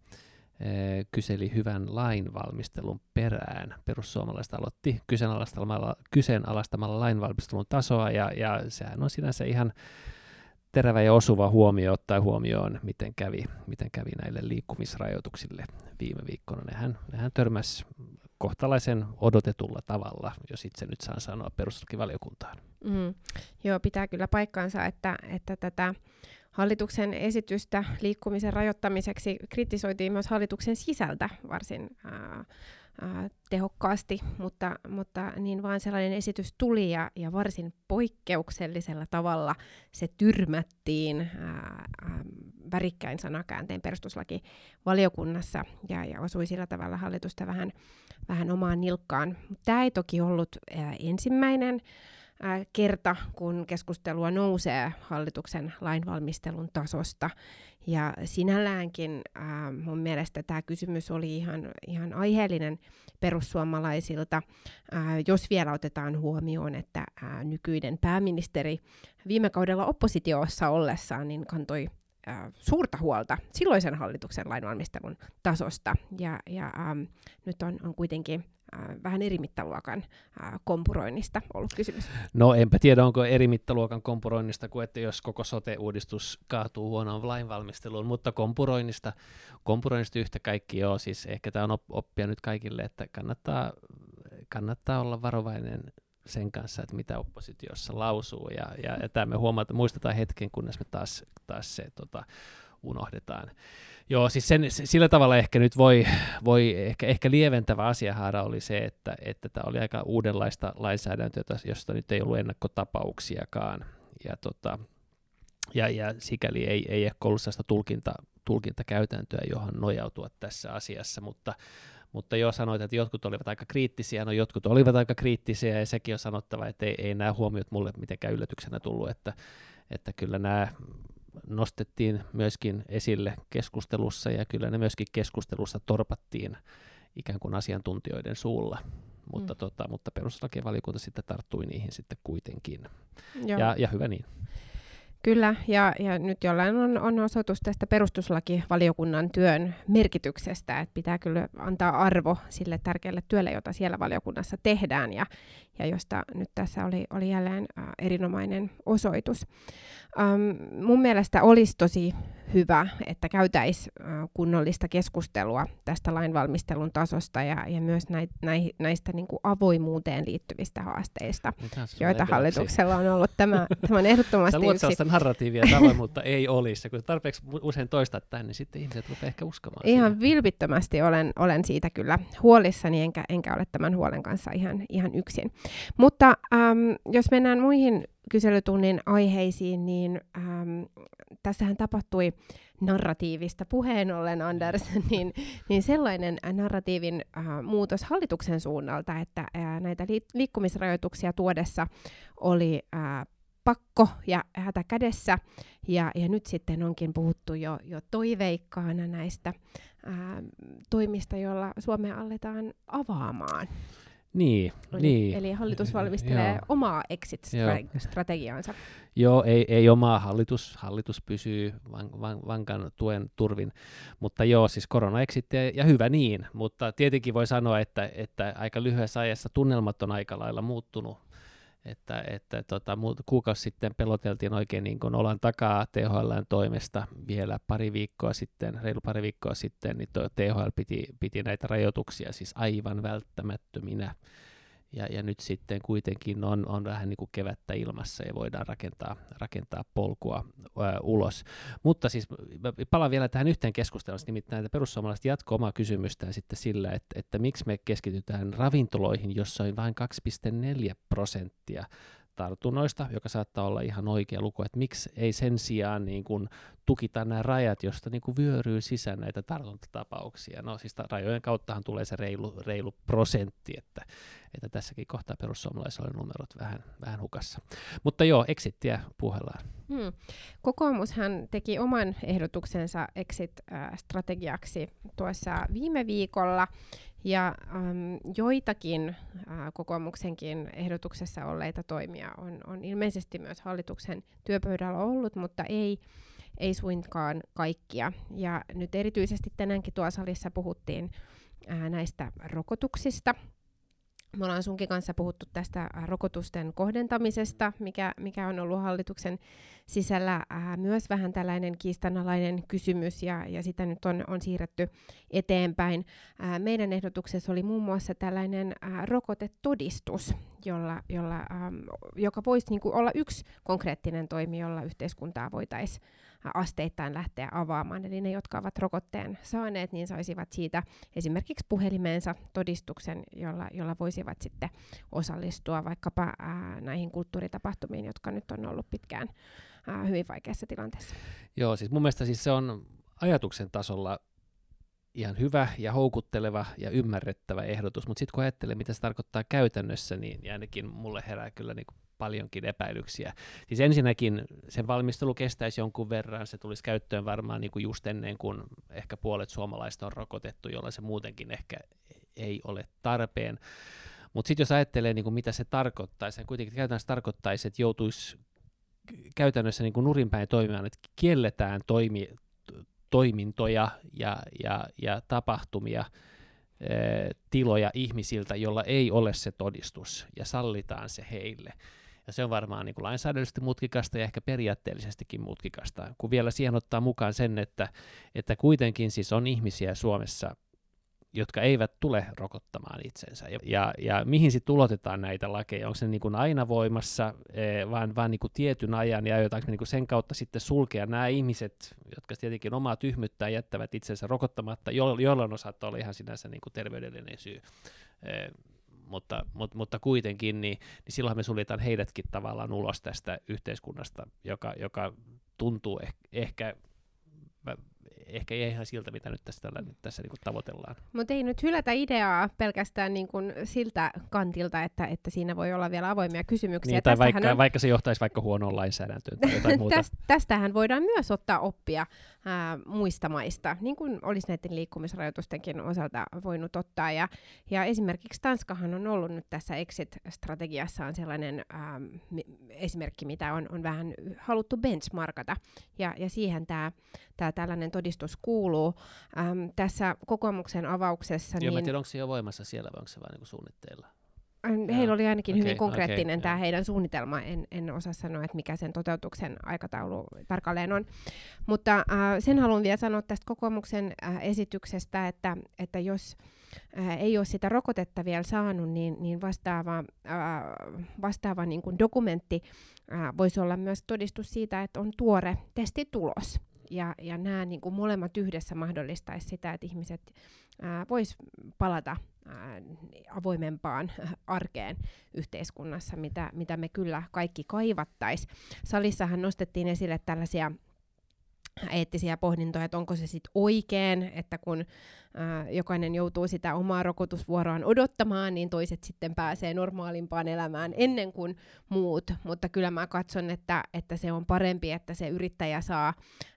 kyseli hyvän lainvalmistelun perään. Perussuomalaiset aloitti kyseenalaistamalla, kyseenalaistamalla lainvalmistelun tasoa, ja, ja sehän on sinänsä ihan terävä ja osuva huomio ottaa huomioon, miten kävi, miten kävi näille liikkumisrajoituksille viime viikkona. Nehän, nehän törmäs kohtalaisen odotetulla tavalla, jos itse nyt saan sanoa perustuslakivaliokuntaan. Mm. Joo, pitää kyllä paikkaansa, että, että tätä hallituksen esitystä liikkumisen rajoittamiseksi kritisoitiin myös hallituksen sisältä varsin ää, tehokkaasti, mutta, mutta niin vaan sellainen esitys tuli ja, ja varsin poikkeuksellisella tavalla se tyrmättiin ää, ää, värikkäin sanakäänteen perustuslakivaliokunnassa ja, ja osui sillä tavalla hallitusta vähän, vähän omaan nilkkaan. Tämä ei toki ollut ää, ensimmäinen kerta, kun keskustelua nousee hallituksen lainvalmistelun tasosta. Ja sinälläänkin äh, mun mielestä tämä kysymys oli ihan, ihan aiheellinen perussuomalaisilta, äh, jos vielä otetaan huomioon, että äh, nykyinen pääministeri viime kaudella oppositiossa ollessaan niin kantoi suurta huolta silloisen hallituksen lainvalmistelun tasosta. Ja, ja ähm, nyt on, on kuitenkin vähän eri mittaluokan äh, kompuroinnista ollut kysymys. No enpä tiedä, onko eri mittaluokan kompuroinnista kuin että jos koko sote-uudistus kaatuu huonoon lainvalmisteluun, mutta kompuroinnista, kompuroinnista yhtä kaikki joo, siis ehkä tämä on oppia nyt kaikille, että kannattaa, kannattaa olla varovainen sen kanssa, että mitä oppositiossa lausuu, ja, ja, ja tämä me huomata, muistetaan hetken, kunnes me taas, taas se tota, unohdetaan. Joo, siis sen, sillä tavalla ehkä nyt voi, voi ehkä, ehkä lieventävä asiahaara oli se, että, että tämä oli aika uudenlaista lainsäädäntöä, josta nyt ei ollut ennakkotapauksiakaan. Ja, tota, ja, ja sikäli ei, ei ehkä ollut sellaista tulkinta, tulkintakäytäntöä, johon nojautua tässä asiassa, mutta, mutta jo sanoit, että jotkut olivat aika kriittisiä, no jotkut olivat aika kriittisiä, ja sekin on sanottava, että ei, ei nämä huomiot mulle mitenkään yllätyksenä tullut, että, että kyllä nämä nostettiin myöskin esille keskustelussa, ja kyllä ne myöskin keskustelussa torpattiin ikään kuin asiantuntijoiden suulla. Mutta, mm. tota, mutta perustuslakivaliokunta sitten tarttui niihin sitten kuitenkin. Ja, ja hyvä niin. Kyllä, ja, ja nyt jollain on, on osoitus tästä perustuslakivaliokunnan työn merkityksestä, että pitää kyllä antaa arvo sille tärkeälle työlle, jota siellä valiokunnassa tehdään, ja, ja josta nyt tässä oli, oli jälleen äh, erinomainen osoitus. Ähm, mun mielestä olisi tosi hyvä, että käytäisiin kunnollista keskustelua tästä lainvalmistelun tasosta ja, ja myös näit, näi, näistä niin kuin avoimuuteen liittyvistä haasteista, joita hallituksella on ollut. Tämä, tämä on ehdottomasti Sä luot yksi... narratiivia avoimuutta ei olisi. Kun tarpeeksi usein toistat tämän, niin sitten ihmiset rupeaa ehkä uskomaan Ihan siihen. vilpittömästi olen, olen siitä kyllä huolissani, enkä, enkä ole tämän huolen kanssa ihan, ihan yksin. Mutta ähm, jos mennään muihin kyselytunnin aiheisiin, niin ähm, tässähän tapahtui narratiivista puheen ollen, Anders, niin, niin sellainen narratiivin äh, muutos hallituksen suunnalta, että äh, näitä li- liikkumisrajoituksia tuodessa oli äh, pakko ja hätä kädessä, ja, ja nyt sitten onkin puhuttu jo, jo toiveikkaana näistä ää, toimista, joilla Suomea aletaan avaamaan. Niin, eli, niin. eli hallitus valmistelee Joo. omaa exit-strategiaansa. Joo, ei, ei omaa hallitus, hallitus pysyy van, van, vankan tuen turvin, mutta joo, siis korona exitti ja hyvä niin, mutta tietenkin voi sanoa, että, että aika lyhyessä ajassa tunnelmat on aika lailla muuttunut, että, että tota, kuukausi sitten peloteltiin oikein niin kuin olan takaa THLn toimesta vielä pari viikkoa sitten, reilu pari viikkoa sitten, niin THL piti, piti näitä rajoituksia siis aivan välttämättöminä ja, ja nyt sitten kuitenkin on, on vähän niin kuin kevättä ilmassa ja voidaan rakentaa, rakentaa polkua ää, ulos. Mutta siis palaan vielä tähän yhteen keskusteluun, nimittäin että perussuomalaiset jatko omaa kysymystään sitten sillä, että, että miksi me keskitytään ravintoloihin, jossa on vain 2,4 prosenttia tartunnoista, joka saattaa olla ihan oikea luku, että miksi ei sen sijaan niin kuin tukita nämä rajat, josta niin kuin vyöryy sisään näitä tartuntatapauksia. No siis rajojen kauttahan tulee se reilu, reilu prosentti, että, että tässäkin kohtaa perussuomalaisilla oli numerot vähän, vähän hukassa. Mutta joo, exittiä puhellaan. Hmm. Kokoomushan teki oman ehdotuksensa exit-strategiaksi tuossa viime viikolla, ja ähm, joitakin äh, kokoomuksenkin ehdotuksessa olleita toimia on, on ilmeisesti myös hallituksen työpöydällä ollut, mutta ei, ei suinkaan kaikkia. Ja nyt erityisesti tänäänkin tuossa salissa puhuttiin äh, näistä rokotuksista, me ollaan sunkin kanssa puhuttu tästä rokotusten kohdentamisesta, mikä, mikä on ollut hallituksen sisällä ää, myös vähän tällainen kiistanalainen kysymys, ja, ja sitä nyt on, on siirretty eteenpäin. Ää, meidän ehdotuksessa oli muun muassa tällainen ää, rokotetodistus, jolla, jolla, ää, joka voisi niinku olla yksi konkreettinen toimi, jolla yhteiskuntaa voitaisiin asteittain lähteä avaamaan. Eli ne, jotka ovat rokotteen saaneet, niin saisivat siitä esimerkiksi puhelimeensa todistuksen, jolla, jolla voisivat sitten osallistua vaikkapa ää, näihin kulttuuritapahtumiin, jotka nyt on ollut pitkään ää, hyvin vaikeassa tilanteessa. Joo, siis mun mielestä siis se on ajatuksen tasolla ihan hyvä ja houkutteleva ja ymmärrettävä ehdotus, mutta sitten kun ajattelee, mitä se tarkoittaa käytännössä, niin ainakin mulle herää kyllä niin paljonkin epäilyksiä. Siis ensinnäkin sen valmistelu kestäisi jonkun verran, se tulisi käyttöön varmaan niin kuin just ennen kuin ehkä puolet suomalaista on rokotettu, jolloin se muutenkin ehkä ei ole tarpeen. Mutta sitten jos ajattelee, niin kuin mitä se tarkoittaisi, se kuitenkin käytännössä tarkoittaisi, että joutuisi käytännössä niin kuin nurinpäin toimimaan, että kielletään toimi, toimintoja ja, ja, ja tapahtumia, tiloja ihmisiltä, jolla ei ole se todistus, ja sallitaan se heille. Ja se on varmaan niin kuin lainsäädännöllisesti mutkikasta ja ehkä periaatteellisestikin mutkikasta, kun vielä siihen ottaa mukaan sen, että, että kuitenkin siis on ihmisiä Suomessa, jotka eivät tule rokottamaan itsensä. Ja, ja, ja mihin sitten tulotetaan näitä lakeja? Onko se niin kuin aina voimassa, e, vaan, vaan niin kuin tietyn ajan, ja aiotaanko niin kuin sen kautta sitten sulkea nämä ihmiset, jotka tietenkin omaa tyhmyttää jättävät itsensä rokottamatta, jolloin saattaa olla ihan sinänsä niin kuin terveydellinen syy e, mutta, mutta, mutta kuitenkin, niin, niin silloin me suljetaan heidätkin tavallaan ulos tästä yhteiskunnasta, joka, joka tuntuu eh, ehkä ehkä ei ihan siltä, mitä nyt tässä, tällä, nyt tässä niin kuin tavoitellaan. Mutta ei nyt hylätä ideaa pelkästään niin kuin siltä kantilta, että, että siinä voi olla vielä avoimia kysymyksiä. Niin, tai vaikka, on... vaikka se johtaisi vaikka huonoon lainsäädäntöön tai jotain muuta. Täst, tästähän voidaan myös ottaa oppia ää, muista maista, niin kuin olisi näiden liikkumisrajoitustenkin osalta voinut ottaa. Ja, ja esimerkiksi Tanskahan on ollut nyt tässä exit-strategiassaan sellainen ää, esimerkki, mitä on, on vähän haluttu benchmarkata. Ja, ja siihen tämä tällainen todistus kuuluu. Äm, tässä kokoomuksen avauksessa... Joo, niin... mä tiedän, onko se jo voimassa siellä vai onko se vain niin suunnitteilla? Heillä oli ainakin okay, hyvin konkreettinen okay, tämä heidän suunnitelma. En, en osaa sanoa, että mikä sen toteutuksen aikataulu tarkalleen on. Mutta äh, sen haluan vielä sanoa tästä kokoomuksen äh, esityksestä, että, että jos äh, ei ole sitä rokotetta vielä saanut, niin, niin vastaava, äh, vastaava niin kuin dokumentti äh, voisi olla myös todistus siitä, että on tuore testitulos. Ja, ja nämä niin kuin molemmat yhdessä mahdollistaisi sitä, että ihmiset vois palata ää, avoimempaan arkeen yhteiskunnassa, mitä, mitä me kyllä kaikki kaivattaisiin. Salissahan nostettiin esille tällaisia eettisiä pohdintoja, että onko se sitten oikein, että kun ää, jokainen joutuu sitä omaa rokotusvuoroaan odottamaan, niin toiset sitten pääsee normaalimpaan elämään ennen kuin muut. Mutta kyllä mä katson, että, että se on parempi, että se yrittäjä saa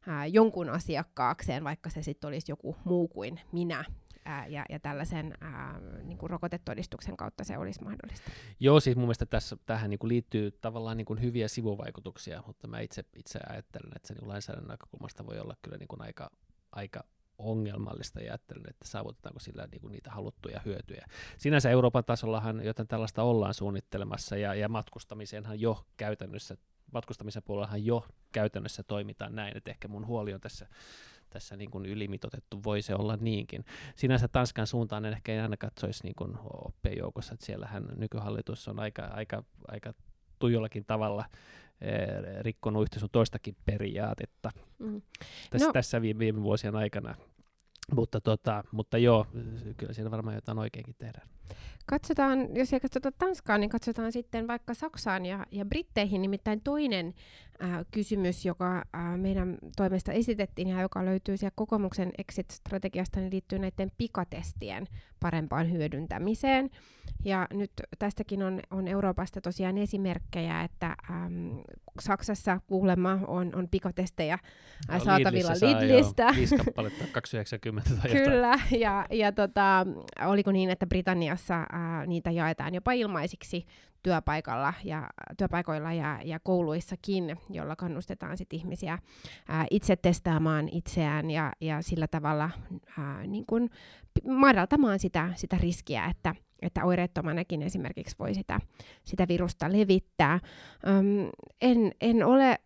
ää, jonkun asiakkaakseen, vaikka se sitten olisi joku muu kuin minä. Ää, ja, ja tällaisen ää, niin kuin rokotetodistuksen kautta se olisi mahdollista. Joo, siis mun mielestä tässä, tähän niin kuin liittyy tavallaan niin kuin hyviä sivuvaikutuksia, mutta mä itse, itse ajattelen, että se niin lainsäädännön näkökulmasta voi olla kyllä niin kuin aika, aika ongelmallista ja ajattelen, että saavutetaanko sillä niin kuin niitä haluttuja hyötyjä. Sinänsä Euroopan tasollahan joten tällaista ollaan suunnittelemassa ja, ja matkustamiseenhan jo käytännössä, matkustamisen puolellahan jo käytännössä toimitaan näin, että ehkä mun huoli on tässä tässä niin kuin ylimitotettu, voi se olla niinkin. Sinänsä Tanskan suuntaan en ehkä aina katsoisi niin kuin oppien joukossa, että siellähän nykyhallitus on aika, aika, aika tujollakin tavalla Eh, rikkonut yhtä sun toistakin periaatetta mm. tässä, no. tässä viime, viime vuosien aikana. Mutta, tota, mutta joo, kyllä siinä varmaan jotain oikeinkin tehdään. Katsotaan, jos ei katsota Tanskaa, niin katsotaan sitten vaikka Saksaan ja, ja Britteihin. Nimittäin toinen kysymys, joka äh, meidän toimesta esitettiin ja joka löytyy siellä kokoomuksen exit-strategiasta, niin liittyy näiden pikatestien parempaan hyödyntämiseen. Ja nyt tästäkin on, on Euroopasta tosiaan esimerkkejä, että äm, Saksassa kuulemma on, on pikatestejä no, saatavilla Lidlistä. Joo, viisi kappaletta, 290 tai Kyllä, ja, ja tota, oliko niin, että Britanniassa ää, niitä jaetaan jopa ilmaisiksi työpaikalla ja, työpaikoilla ja, ja kouluissakin, jolla kannustetaan sit ihmisiä ää, itse testaamaan itseään ja, ja sillä tavalla ää, niin kun madaltamaan sitä, sitä riskiä, että, että oireettomanakin esimerkiksi voi sitä, sitä virusta levittää. Öm, en, en ole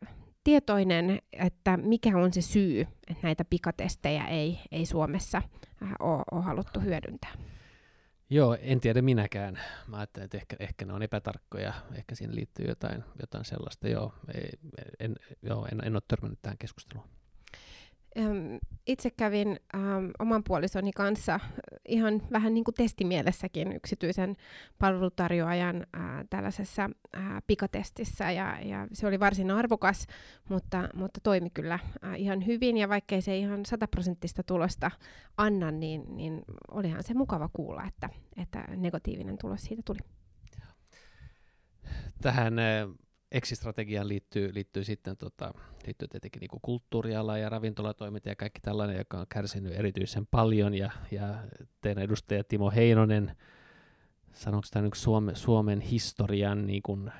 tietoinen, että mikä on se syy, että näitä pikatestejä ei, ei Suomessa ole, ole haluttu hyödyntää. Joo, en tiedä minäkään. Mä ajattelen, että ehkä, ehkä ne on epätarkkoja, ehkä siinä liittyy jotain, jotain sellaista. Joo, en, joo, en, en ole törmännyt tähän keskusteluun. Itse kävin ähm, oman puolisoni kanssa ihan vähän niin kuin testimielessäkin yksityisen palvelutarjoajan äh, tällaisessa äh, pikatestissä ja, ja se oli varsin arvokas, mutta, mutta toimi kyllä äh, ihan hyvin ja vaikkei se ihan sataprosenttista tulosta anna, niin, niin olihan se mukava kuulla, että, että negatiivinen tulos siitä tuli. Tähän äh existrategiaan liittyy, liittyy sitten tota, liittyy tietenkin niin kulttuuriala ja ravintolatoiminta ja kaikki tällainen, joka on kärsinyt erityisen paljon. Ja, ja teidän edustaja Timo Heinonen, sanoiko tämä niin Suome, Suomen historian niin kuin,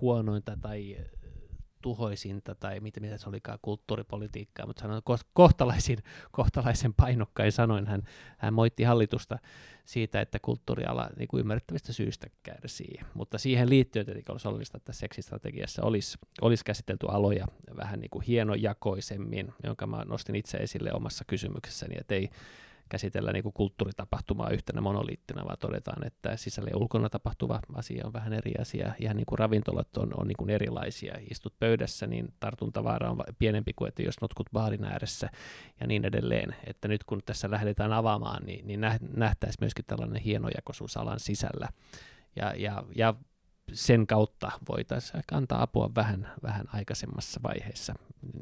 huonointa tai tuhoisinta tai mitä, mitä se olikaan kulttuuripolitiikkaa, mutta sanon kohtalaisin, kohtalaisen painokkain sanoin, hän, hän moitti hallitusta siitä, että kulttuuriala niin kuin ymmärrettävistä syistä kärsii. Mutta siihen liittyen tietenkin olisi oleellista, että seksistrategiassa olisi, olisi käsitelty aloja vähän niin kuin hienojakoisemmin, jonka mä nostin itse esille omassa kysymyksessäni, että ei, käsitellä niin kuin kulttuuritapahtumaa yhtenä monoliittina, vaan todetaan, että sisällä ja ulkona tapahtuva asia on vähän eri asia. Ihan niin kuin ravintolat on, on niin kuin erilaisia. Istut pöydässä, niin tartuntavaara on pienempi kuin, että jos notkut baarin ääressä ja niin edelleen. Että nyt kun tässä lähdetään avaamaan, niin, niin nähtäisiin myöskin tällainen hienojakoisuus alan sisällä. Ja, ja, ja sen kautta voitaisiin antaa apua vähän, vähän aikaisemmassa vaiheessa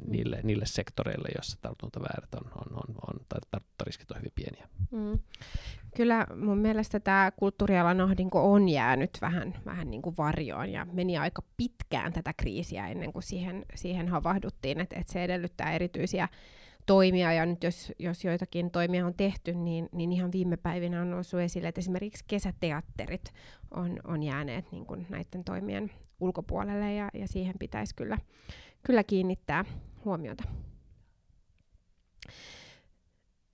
niille, niille sektoreille, joissa tartuntaväärät on, on, on, on tai tartuntariskit on hyvin pieniä. Mm. Kyllä mun mielestä tämä kulttuurialan ahdinko on jäänyt vähän, vähän niin kuin varjoon ja meni aika pitkään tätä kriisiä ennen kuin siihen, siihen havahduttiin, että et se edellyttää erityisiä toimia, ja nyt jos, jos joitakin toimia on tehty, niin, niin ihan viime päivinä on noussut esille, että esimerkiksi kesäteatterit on, on jääneet niin kuin näiden toimien ulkopuolelle, ja, ja siihen pitäisi kyllä, kyllä kiinnittää huomiota.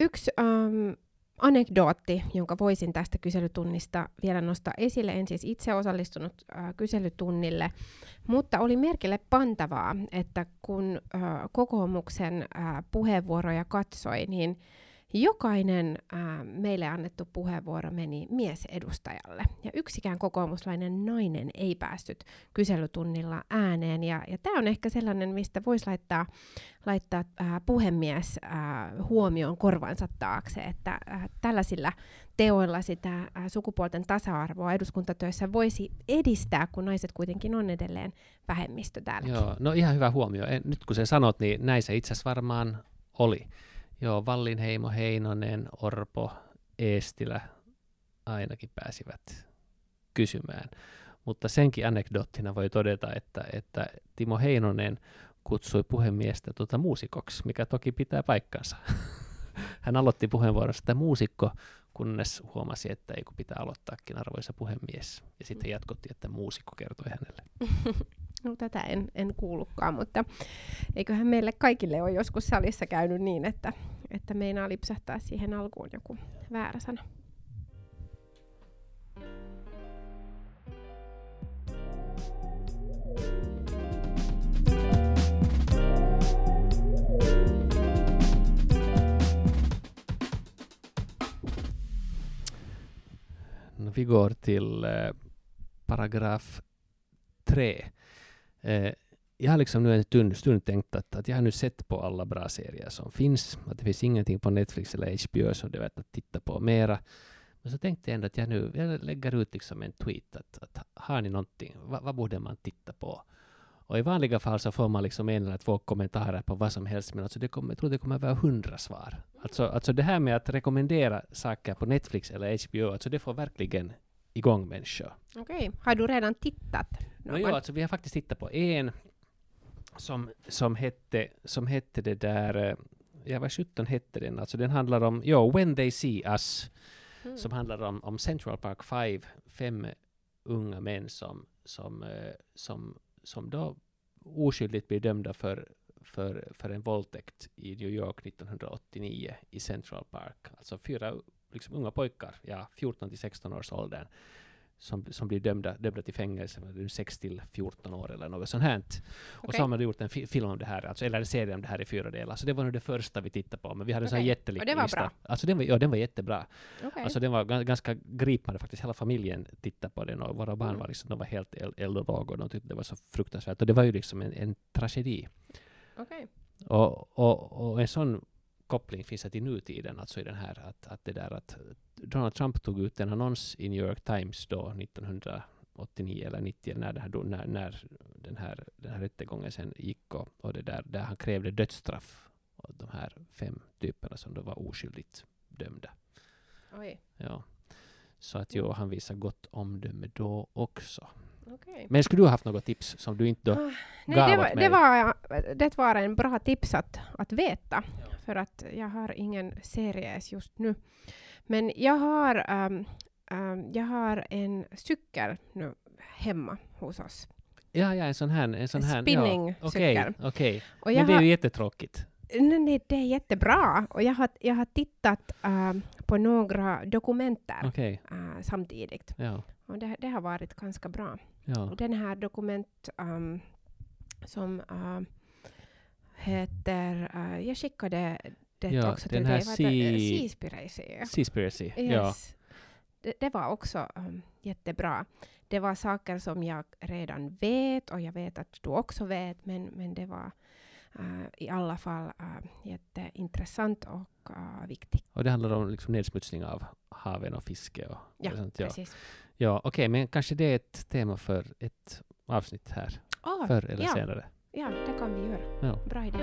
Yksi ähm, anekdootti, jonka voisin tästä kyselytunnista vielä nostaa esille. En siis itse osallistunut äh, kyselytunnille, mutta oli merkille pantavaa, että kun äh, kokoomuksen äh, puheenvuoroja katsoi, niin Jokainen ää, meille annettu puheenvuoro meni miesedustajalle ja yksikään kokoomuslainen nainen ei päässyt kyselytunnilla ääneen. Ja, ja tämä on ehkä sellainen, mistä voisi laittaa, laittaa ää, puhemies ää, huomioon korvansa taakse, että ää, tällaisilla teoilla sitä ää, sukupuolten tasa-arvoa eduskuntatyössä voisi edistää, kun naiset kuitenkin on edelleen vähemmistö täällä. Joo, no ihan hyvä huomio. En, nyt kun se sanot, niin näin se itse asiassa varmaan oli. Joo, Vallinheimo, Heinonen, Orpo, Eestilä ainakin pääsivät kysymään. Mutta senkin anekdoottina voi todeta, että, että Timo Heinonen kutsui puhemiestä tuota muusikoksi, mikä toki pitää paikkansa. hän aloitti puheenvuorossa, että muusikko, kunnes huomasi, että ei kun pitää aloittaakin arvoisa puhemies. Ja sitten jatkotti, että muusikko kertoi hänelle. No tätä en, en kuullutkaan, mutta eiköhän meille kaikille ole joskus salissa käynyt niin, että, että meinaa lipsahtaa siihen alkuun joku väärä sana. No, vi går till eh, paragraf 3. Eh, jag har liksom nu en stund, stund tänkt att, att jag har nu sett på alla bra serier som finns. Att det finns ingenting på Netflix eller HBO som det är värt att titta på mera. Men så tänkte jag ändå att jag nu jag lägger ut liksom en tweet att, att har ni någonting, vad, vad borde man titta på? Och i vanliga fall så får man liksom en eller två kommentarer på vad som helst, men alltså det kommer, jag tror det kommer vara hundra svar. Alltså, alltså det här med att rekommendera saker på Netflix eller HBO, alltså det får verkligen igång människor. Okej, har du redan tittat? No, jo, alltså vi har faktiskt tittat på en som, som, hette, som hette det där, eh, ja vad sjutton hette den, alltså den handlar om, jo, When They See Us, mm. som handlar om, om Central Park 5, fem unga män som, som, eh, som som då oskyldigt blir dömda för, för, för en våldtäkt i New York 1989 i Central Park. Alltså fyra liksom, unga pojkar, ja, 14 till 16 års åldern, som, som blir dömda, dömda till fängelse, 6 till 14 år eller något sånt här. Okay. Och så har man gjort en fi film om det här, alltså, eller en serie om det här i fyra delar. Så det var nog det första vi tittade på, men vi hade okay. en sån jättelik Och det var lista. bra? Alltså den var, ja, den var jättebra. Okay. Alltså den var ganska gripande faktiskt, hela familjen tittade på den och våra barn mm. var liksom, de var helt eldorag och de tyckte det var så fruktansvärt. Och det var ju liksom en, en tragedi. Okay. Och, och, och en sån koppling finns det till nutiden, alltså i den här att, att det där att Donald Trump tog ut en annons i New York Times då 1989 eller 90 när, det här, då, när, när den, här, den här rättegången sen gick och, och det där, där han krävde dödsstraff av de här fem typerna som då var oskyldigt dömda. Oj. Ja. Så att jo, han visar gott omdöme då också. Okay. Men skulle du ha haft något tips som du inte då ah, nej, gav det var, åt mig? Det var, det var en bra tips att, att veta, ja. För att jag har ingen series just nu. Men jag har, um, um, jag har en cykel nu hemma hos oss. Ja, ja, en sån här. En sån här Spinningcykel. Ja. Okej, okay, Men det är ju jättetråkigt. Nej, nej, det är jättebra. Och jag har, jag har tittat uh, på några dokumenter okay. uh, samtidigt. Ja. Och det, det, har varit ganska bra. Ja. Och den här dokument um, som uh, heter... Uh, jag skickade det ja, också till dig. Seaspiracy. Seaspiracy, yes. ja. Det, det, var också um, jättebra. Det var saker som jag redan vet och jag vet att du också vet, men, men det var uh, i alla fall uh, jätteintressant och uh, viktigt. Och det handlar om liksom nedsmutsning av haven och fiske och, ja, och sånt. Ja, precis. Ja, okej, okay, men kanske det är ett tema för ett avsnitt här, oh, förr eller ja. senare. Ja, det kan vi göra. Ja. Bra idé.